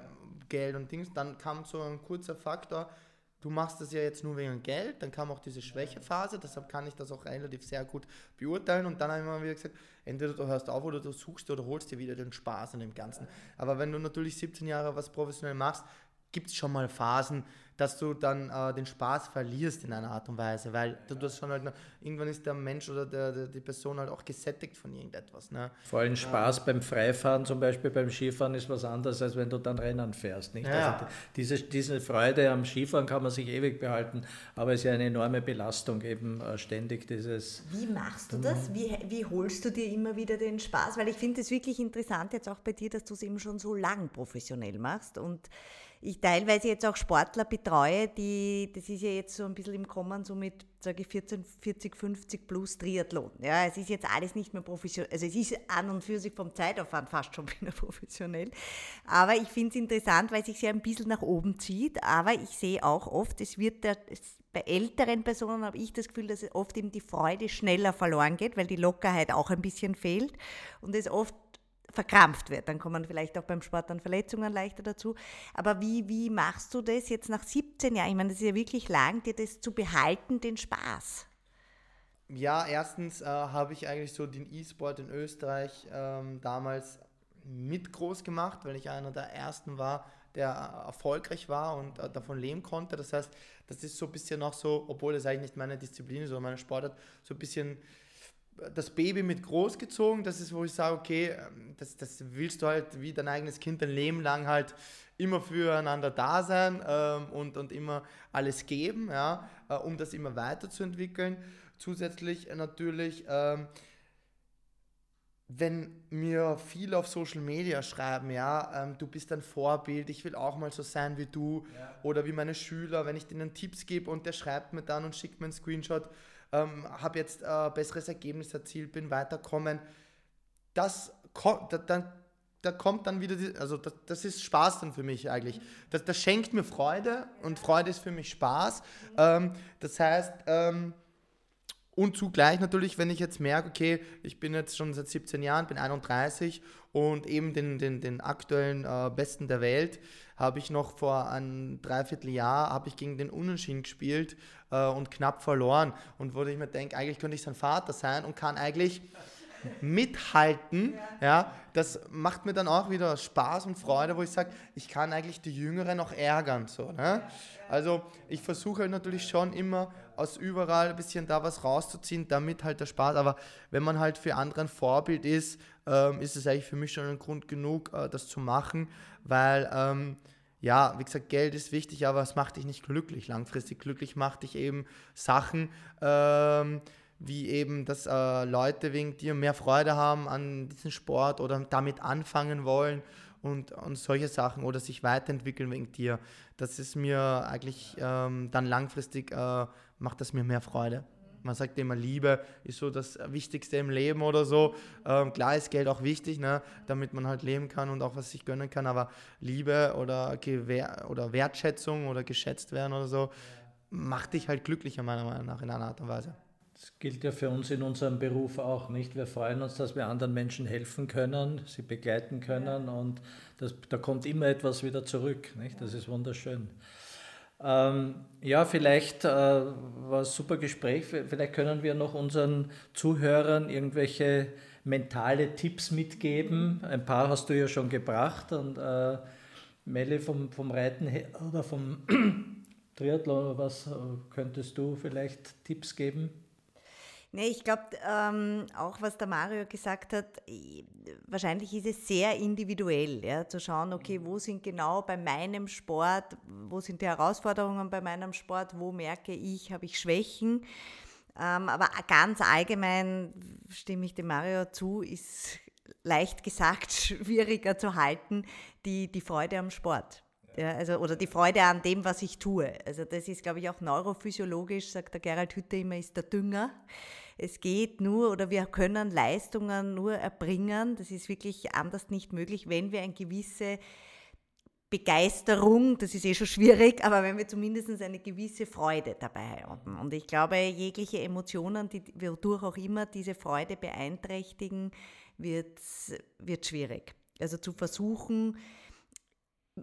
Geld und Dings, dann kam so ein kurzer Faktor, du machst das ja jetzt nur wegen Geld, dann kam auch diese Schwächephase, deshalb kann ich das auch relativ sehr gut beurteilen und dann habe ich immer wieder gesagt, entweder du hörst auf oder du suchst oder holst dir wieder den Spaß an dem Ganzen. Aber wenn du natürlich 17 Jahre was professionell machst, gibt es schon mal Phasen, dass du dann äh, den Spaß verlierst in einer Art und Weise, weil du das schon halt, irgendwann ist der Mensch oder der, der, die Person halt auch gesättigt von irgendetwas. Ne? Vor allem Spaß ja. beim Freifahren, zum Beispiel beim Skifahren, ist was anderes, als wenn du dann Rennen fährst. Nicht? Ja. Also diese, diese Freude am Skifahren kann man sich ewig behalten, aber es ist ja eine enorme Belastung, eben äh, ständig dieses. Wie machst du das? Wie, wie holst du dir immer wieder den Spaß? Weil ich finde es wirklich interessant, jetzt auch bei dir, dass du es eben schon so lang professionell machst und ich teilweise jetzt auch Sportler betreue, die, das ist ja jetzt so ein bisschen im Kommen, so mit, sage ich, 14, 40, 50 plus Triathlon. Ja, es ist jetzt alles nicht mehr professionell, also es ist an und für sich vom Zeitaufwand fast schon wieder professionell. Aber ich finde es interessant, weil sich ja ein bisschen nach oben zieht. Aber ich sehe auch oft, es wird der, es, bei älteren Personen habe ich das Gefühl, dass oft eben die Freude schneller verloren geht, weil die Lockerheit auch ein bisschen fehlt und es oft verkrampft wird. Dann kommen vielleicht auch beim Sport dann Verletzungen leichter dazu. Aber wie, wie machst du das jetzt nach 17 Jahren? Ich meine, das ist ja wirklich lang, dir das zu behalten, den Spaß. Ja, erstens äh, habe ich eigentlich so den E-Sport in Österreich ähm, damals mit groß gemacht, weil ich einer der ersten war, der erfolgreich war und äh, davon leben konnte. Das heißt, das ist so ein bisschen noch so, obwohl das eigentlich nicht meine Disziplin ist oder meine Sportart, so ein bisschen das Baby mit großgezogen. Das ist, wo ich sage, okay, ähm, das, das willst du halt wie dein eigenes Kind dein Leben lang halt immer füreinander da sein ähm, und, und immer alles geben, ja, äh, um das immer weiterzuentwickeln. Zusätzlich natürlich, ähm, wenn mir viele auf Social Media schreiben, ja, ähm, du bist ein Vorbild, ich will auch mal so sein wie du ja. oder wie meine Schüler, wenn ich denen Tipps gebe und der schreibt mir dann und schickt mir einen Screenshot, ähm, habe jetzt äh, besseres Ergebnis erzielt, bin weiterkommen. Das da, dann da kommt dann wieder, die, also das, das, ist Spaß dann für mich eigentlich. Das, das schenkt mir Freude und Freude ist für mich Spaß. Ähm, das heißt, ähm, und zugleich natürlich, wenn ich jetzt merke, okay, ich bin jetzt schon seit 17 Jahren, bin 31 und eben den, den, den aktuellen äh, Besten der Welt habe ich noch vor einem Dreivierteljahr habe ich gegen den Unentschieden gespielt äh, und knapp verloren. Und wo ich mir denke, eigentlich könnte ich sein Vater sein und kann eigentlich mithalten. Ja, das macht mir dann auch wieder Spaß und Freude, wo ich sage, ich kann eigentlich die Jüngeren noch ärgern. So, ne? Also ich versuche halt natürlich schon immer aus überall ein bisschen da was rauszuziehen, damit halt der Spaß. Aber wenn man halt für andere ein Vorbild ist, ähm, ist es eigentlich für mich schon ein Grund genug, äh, das zu machen, weil ähm, ja, wie gesagt, Geld ist wichtig, aber es macht dich nicht glücklich. Langfristig glücklich macht dich eben Sachen, ähm, wie eben, dass äh, Leute wegen dir mehr Freude haben an diesem Sport oder damit anfangen wollen und, und solche Sachen oder sich weiterentwickeln wegen dir. Das ist mir eigentlich ähm, dann langfristig, äh, macht das mir mehr Freude. Man sagt immer, Liebe ist so das Wichtigste im Leben oder so. Ähm, klar ist Geld auch wichtig, ne, damit man halt leben kann und auch was sich gönnen kann, aber Liebe oder, Gewehr oder Wertschätzung oder geschätzt werden oder so, macht dich halt glücklicher, meiner Meinung nach, in einer Art und Weise. Das gilt ja für uns in unserem Beruf auch, nicht? Wir freuen uns, dass wir anderen Menschen helfen können, sie begleiten können und das, da kommt immer etwas wieder zurück, nicht? Das ist wunderschön. Ähm, ja, vielleicht äh, war ein super Gespräch. Vielleicht können wir noch unseren Zuhörern irgendwelche mentale Tipps mitgeben. Ein paar hast du ja schon gebracht und äh, Melli vom, vom Reiten oder vom Triathlon, was äh, könntest du vielleicht Tipps geben? Nee, ich glaube, ähm, auch was der Mario gesagt hat, wahrscheinlich ist es sehr individuell, ja, zu schauen, okay, wo sind genau bei meinem Sport, wo sind die Herausforderungen bei meinem Sport, wo merke ich, habe ich Schwächen. Ähm, aber ganz allgemein stimme ich dem Mario zu, ist leicht gesagt schwieriger zu halten, die, die Freude am Sport. Ja, also, oder die Freude an dem, was ich tue. Also das ist, glaube ich, auch neurophysiologisch, sagt der Gerald Hütte immer, ist der Dünger es geht nur oder wir können Leistungen nur erbringen, das ist wirklich anders nicht möglich, wenn wir eine gewisse Begeisterung, das ist eh schon schwierig, aber wenn wir zumindest eine gewisse Freude dabei haben. Und ich glaube, jegliche Emotionen, die wodurch auch immer diese Freude beeinträchtigen, wird, wird schwierig. Also zu versuchen,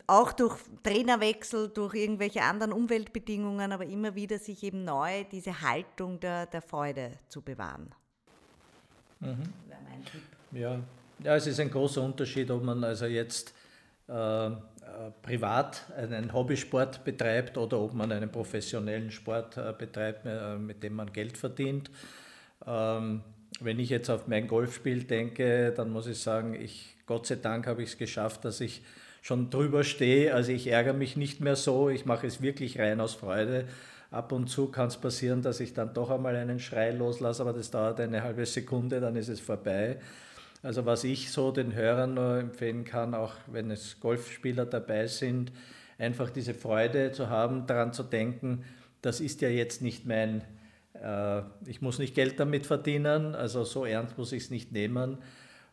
auch durch Trainerwechsel, durch irgendwelche anderen Umweltbedingungen, aber immer wieder sich eben neu diese Haltung der, der Freude zu bewahren. Mhm. Ja. ja, es ist ein großer Unterschied, ob man also jetzt äh, äh, privat einen Hobbysport betreibt oder ob man einen professionellen Sport äh, betreibt, äh, mit dem man Geld verdient. Ähm, wenn ich jetzt auf mein Golfspiel denke, dann muss ich sagen, ich, Gott sei Dank habe ich es geschafft, dass ich schon drüber stehe. Also ich ärgere mich nicht mehr so, ich mache es wirklich rein aus Freude. Ab und zu kann es passieren, dass ich dann doch einmal einen Schrei loslasse, aber das dauert eine halbe Sekunde, dann ist es vorbei. Also was ich so den Hörern nur empfehlen kann, auch wenn es Golfspieler dabei sind, einfach diese Freude zu haben, daran zu denken, das ist ja jetzt nicht mein, äh, ich muss nicht Geld damit verdienen, also so ernst muss ich es nicht nehmen.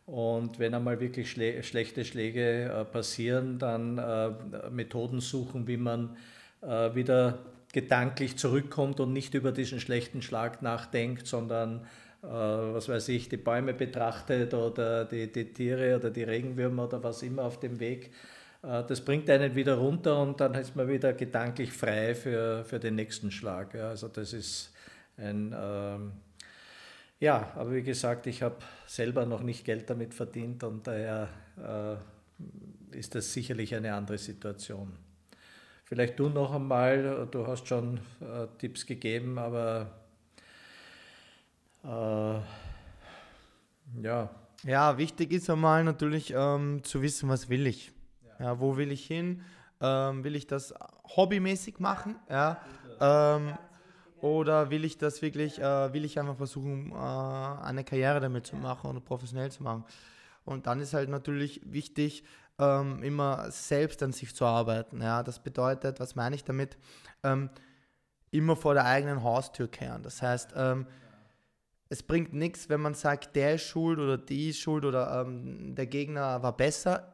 Und wenn einmal wirklich schle schlechte Schläge äh, passieren, dann äh, Methoden suchen, wie man äh, wieder gedanklich zurückkommt und nicht über diesen schlechten Schlag nachdenkt, sondern äh, was weiß ich, die Bäume betrachtet oder die, die Tiere oder die Regenwürmer oder was immer auf dem Weg. Äh, das bringt einen wieder runter und dann ist man wieder gedanklich frei für, für den nächsten Schlag. Also das ist ein, ähm, ja, aber wie gesagt, ich habe selber noch nicht Geld damit verdient und daher äh, ist das sicherlich eine andere Situation. Vielleicht du noch einmal, du hast schon äh, Tipps gegeben, aber äh, ja. Ja, wichtig ist einmal natürlich ähm, zu wissen, was will ich. Ja. ja wo will ich hin? Ähm, will ich das hobbymäßig machen? Ja. Ähm, oder will ich das wirklich, äh, will ich einfach versuchen, äh, eine Karriere damit zu machen oder professionell zu machen? Und dann ist halt natürlich wichtig, ähm, immer selbst an sich zu arbeiten. Ja, das bedeutet, was meine ich damit? Ähm, immer vor der eigenen Haustür kehren. Das heißt, ähm, es bringt nichts, wenn man sagt, der ist schuld oder die ist schuld oder ähm, der Gegner war besser,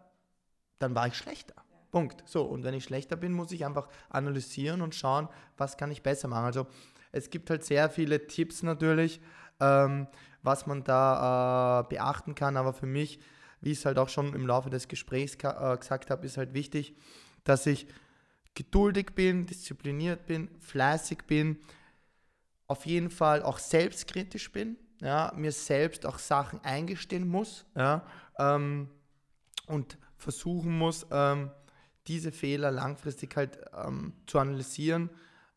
dann war ich schlechter. Punkt. So, und wenn ich schlechter bin, muss ich einfach analysieren und schauen, was kann ich besser machen. Also es gibt halt sehr viele Tipps natürlich, ähm, was man da äh, beachten kann, aber für mich, wie ich es halt auch schon im Laufe des Gesprächs äh, gesagt habe, ist halt wichtig, dass ich geduldig bin, diszipliniert bin, fleißig bin, auf jeden Fall auch selbstkritisch bin, ja, mir selbst auch Sachen eingestehen muss ja, ähm, und versuchen muss, ähm, diese Fehler langfristig halt ähm, zu analysieren.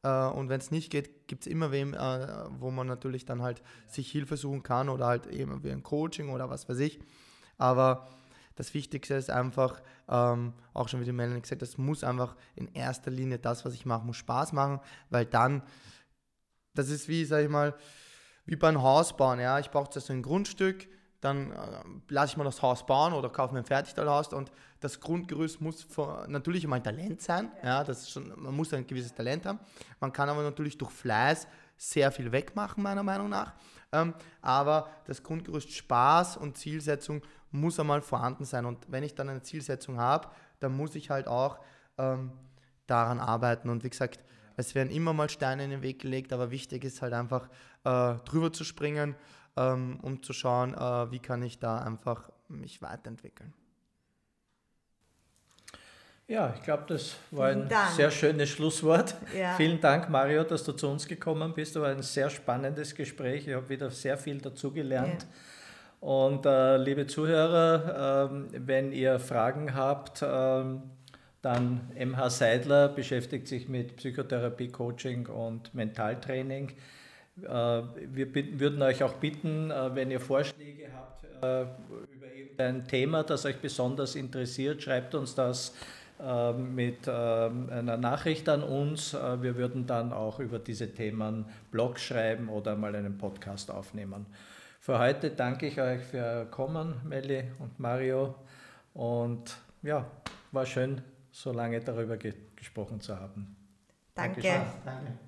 Äh, und wenn es nicht geht, gibt es immer wem, äh, wo man natürlich dann halt sich Hilfe suchen kann oder halt eben wie ein Coaching oder was weiß ich. Aber das Wichtigste ist einfach, ähm, auch schon wie die Melanie gesagt das muss einfach in erster Linie das, was ich mache, muss Spaß machen, weil dann das ist wie, sag ich mal, wie beim Haus bauen. Ja? Ich brauche zuerst ein Grundstück, dann äh, lasse ich mal das Haus bauen oder kaufe mir ein Fertigteilhaus und das Grundgerüst muss von, natürlich ein Talent sein. Ja, das ist schon, man muss ein gewisses Talent haben. Man kann aber natürlich durch Fleiß sehr viel wegmachen, meiner Meinung nach. Ähm, aber das Grundgerüst Spaß und Zielsetzung muss einmal vorhanden sein. Und wenn ich dann eine Zielsetzung habe, dann muss ich halt auch ähm, daran arbeiten. Und wie gesagt, es werden immer mal Steine in den Weg gelegt, aber wichtig ist halt einfach äh, drüber zu springen, ähm, um zu schauen, äh, wie kann ich da einfach mich weiterentwickeln. Ja, ich glaube, das war ein sehr schönes Schlusswort. Ja. Vielen Dank, Mario, dass du zu uns gekommen bist. Das war ein sehr spannendes Gespräch. Ich habe wieder sehr viel dazugelernt. Ja. Und äh, liebe Zuhörer, äh, wenn ihr Fragen habt, äh, dann MH Seidler beschäftigt sich mit Psychotherapie, Coaching und Mentaltraining. Äh, wir würden euch auch bitten, äh, wenn ihr Vorschläge habt äh, über irgendein Thema, das euch besonders interessiert, schreibt uns das mit einer Nachricht an uns. Wir würden dann auch über diese Themen Blog schreiben oder mal einen Podcast aufnehmen. Für heute danke ich euch für Kommen, Melli und Mario. Und ja, war schön, so lange darüber ge gesprochen zu haben. Danke. Danke.